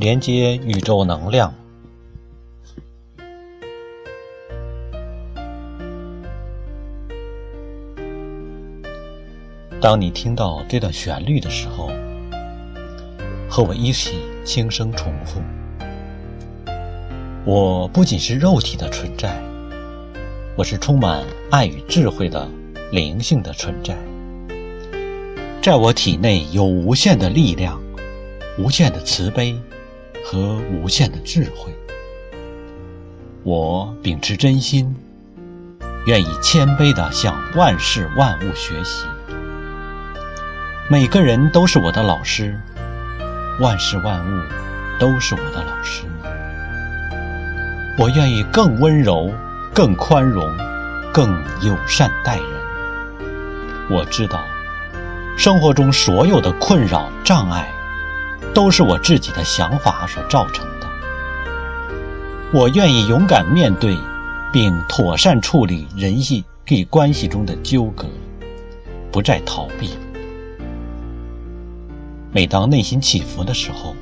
连接宇宙能量。当你听到这段旋律的时候，和我一起轻声重复：“我不仅是肉体的存在，我是充满爱与智慧的灵性的存在。在我体内有无限的力量、无限的慈悲和无限的智慧。我秉持真心，愿意谦卑地向万事万物学习。”每个人都是我的老师，万事万物都是我的老师。我愿意更温柔、更宽容、更友善待人。我知道，生活中所有的困扰、障碍，都是我自己的想法所造成的。我愿意勇敢面对，并妥善处理人际关系中的纠葛，不再逃避。每当内心起伏的时候，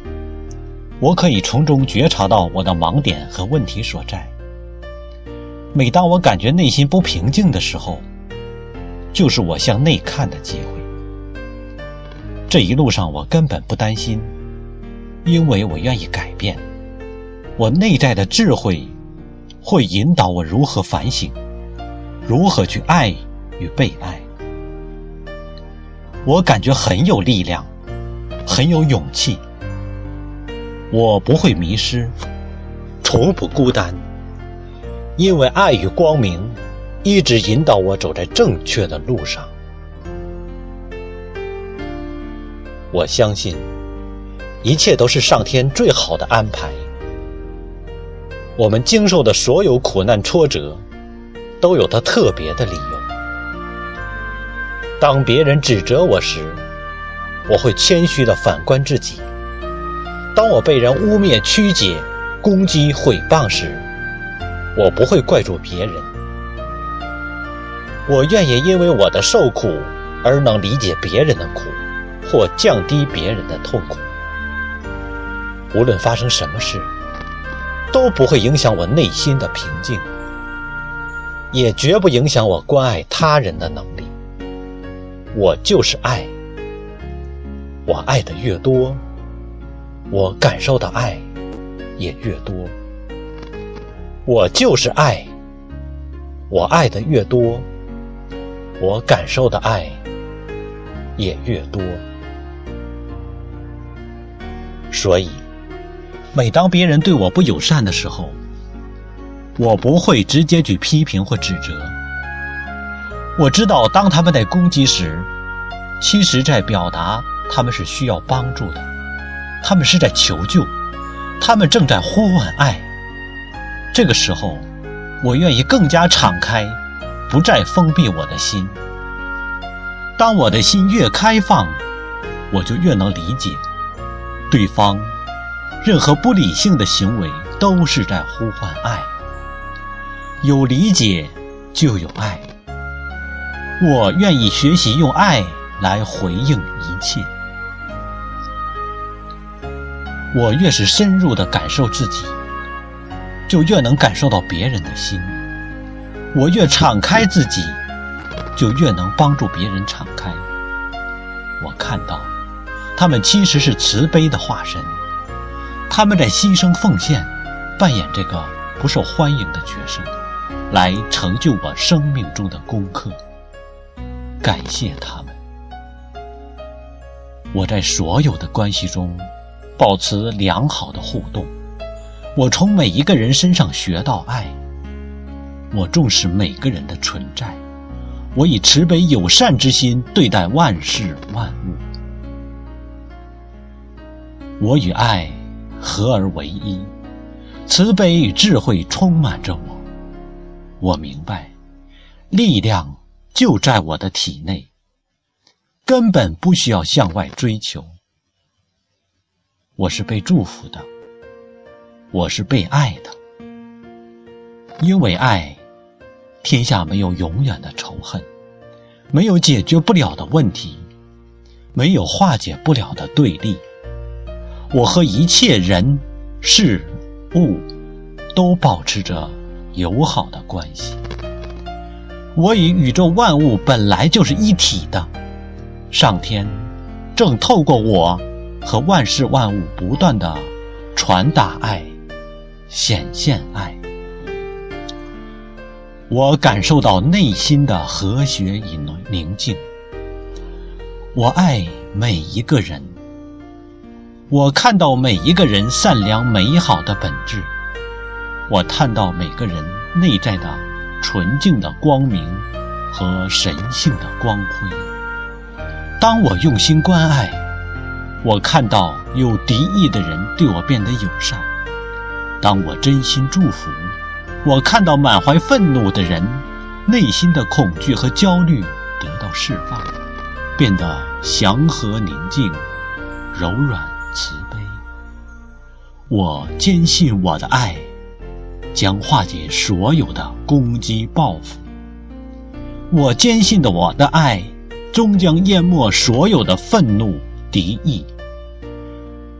我可以从中觉察到我的盲点和问题所在。每当我感觉内心不平静的时候，就是我向内看的机会。这一路上我根本不担心，因为我愿意改变。我内在的智慧会引导我如何反省，如何去爱与被爱。我感觉很有力量。很有勇气，我不会迷失，从不孤单，因为爱与光明一直引导我走在正确的路上。我相信，一切都是上天最好的安排。我们经受的所有苦难挫折，都有它特别的理由。当别人指责我时，我会谦虚的反观自己。当我被人污蔑、曲解、攻击、毁谤时，我不会怪罪别人。我愿意因为我的受苦而能理解别人的苦，或降低别人的痛苦。无论发生什么事，都不会影响我内心的平静，也绝不影响我关爱他人的能力。我就是爱。我爱的越多，我感受的爱也越多。我就是爱，我爱的越多，我感受的爱也越多。所以，每当别人对我不友善的时候，我不会直接去批评或指责。我知道，当他们在攻击时，其实在表达。他们是需要帮助的，他们是在求救，他们正在呼唤爱。这个时候，我愿意更加敞开，不再封闭我的心。当我的心越开放，我就越能理解对方。任何不理性的行为都是在呼唤爱。有理解就有爱。我愿意学习用爱来回应一切。我越是深入的感受自己，就越能感受到别人的心。我越敞开自己，就越能帮助别人敞开。我看到，他们其实是慈悲的化身，他们在牺牲奉献，扮演这个不受欢迎的角色，来成就我生命中的功课。感谢他们，我在所有的关系中。保持良好的互动，我从每一个人身上学到爱。我重视每个人的存在，我以慈悲友善之心对待万事万物。我与爱合而为一，慈悲与智慧充满着我。我明白，力量就在我的体内，根本不需要向外追求。我是被祝福的，我是被爱的，因为爱，天下没有永远的仇恨，没有解决不了的问题，没有化解不了的对立。我和一切人、事、物都保持着友好的关系。我与宇宙万物本来就是一体的，上天正透过我和万事万物不断的传达爱、显现爱。我感受到内心的和谐与宁静。我爱每一个人。我看到每一个人善良美好的本质。我看到每个人内在的纯净的光明和神性的光辉。当我用心关爱，我看到有敌意的人对我变得友善。当我真心祝福。我看到满怀愤怒的人，内心的恐惧和焦虑得到释放，变得祥和宁静、柔软慈悲。我坚信我的爱将化解所有的攻击报复。我坚信的我的爱终将淹没所有的愤怒敌意。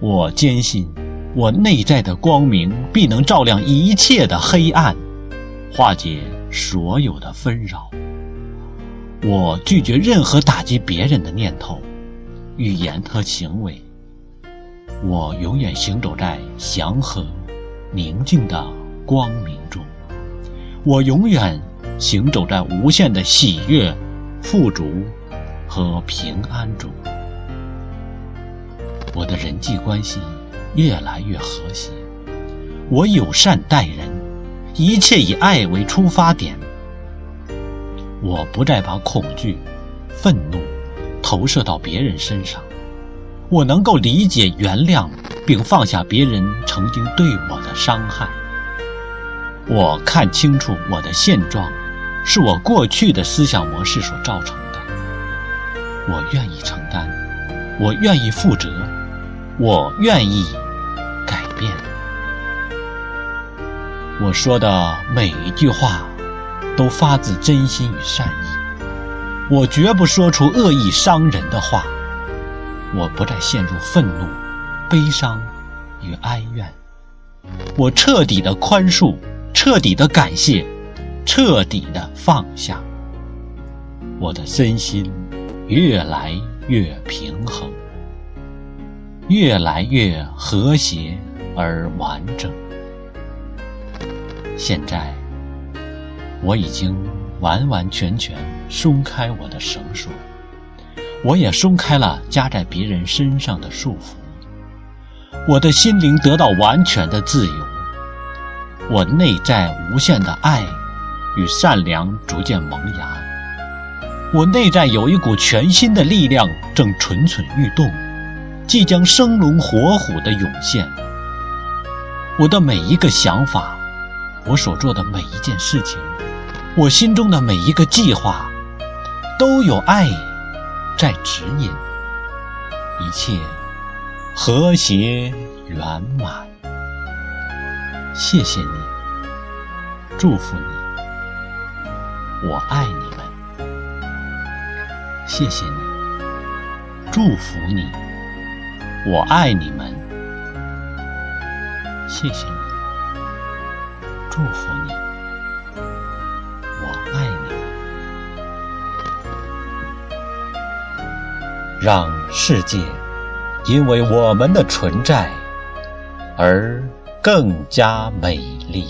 我坚信。我内在的光明必能照亮一切的黑暗，化解所有的纷扰。我拒绝任何打击别人的念头、语言和行为。我永远行走在祥和、宁静的光明中。我永远行走在无限的喜悦、富足和平安中。我的人际关系。越来越和谐，我友善待人，一切以爱为出发点。我不再把恐惧、愤怒投射到别人身上，我能够理解、原谅并放下别人曾经对我的伤害。我看清楚我的现状，是我过去的思想模式所造成的。我愿意承担，我愿意负责。我愿意改变。我说的每一句话都发自真心与善意。我绝不说出恶意伤人的话。我不再陷入愤怒、悲伤与哀怨。我彻底的宽恕，彻底的感谢，彻底的放下。我的身心越来越平衡。越来越和谐而完整。现在，我已经完完全全松开我的绳索，我也松开了加在别人身上的束缚。我的心灵得到完全的自由，我内在无限的爱与善良逐渐萌芽，我内在有一股全新的力量正蠢蠢欲动。即将生龙活虎的涌现，我的每一个想法，我所做的每一件事情，我心中的每一个计划，都有爱在指引，一切和谐圆满。谢谢你，祝福你，我爱你们。谢谢你，祝福你。我爱你们，谢谢你，祝福你，让世界因为我们的存在而更加美丽。